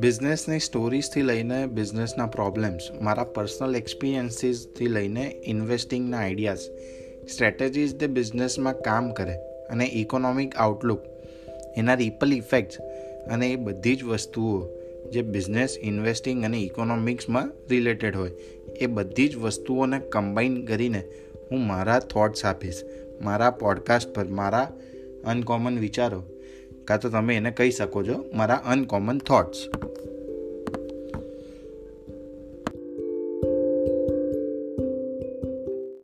બિઝનેસની સ્ટોરીઝથી લઈને બિઝનેસના પ્રોબ્લેમ્સ મારા પર્સનલ એક્સપિરિયન્સીસથી લઈને ઇન્વેસ્ટિંગના આઈડિયાઝ સ્ટ્રેટેજીઝ તે બિઝનેસમાં કામ કરે અને ઇકોનોમિક આઉટલુક એના રિપલ ઇફેક્ટ્સ અને એ બધી જ વસ્તુઓ જે બિઝનેસ ઇન્વેસ્ટિંગ અને ઇકોનોમિક્સમાં રિલેટેડ હોય, એ બધી જ વસ્તુઓને કમ્બાઈન કરીને હું મારા થોટ્સ આપીશ, મારા પોડકાસ્ટ પર, મારા અનકોમન વિચારો, કાં તો તમે એને કહી શકો છો, મારા અનકોમન થોટ્સ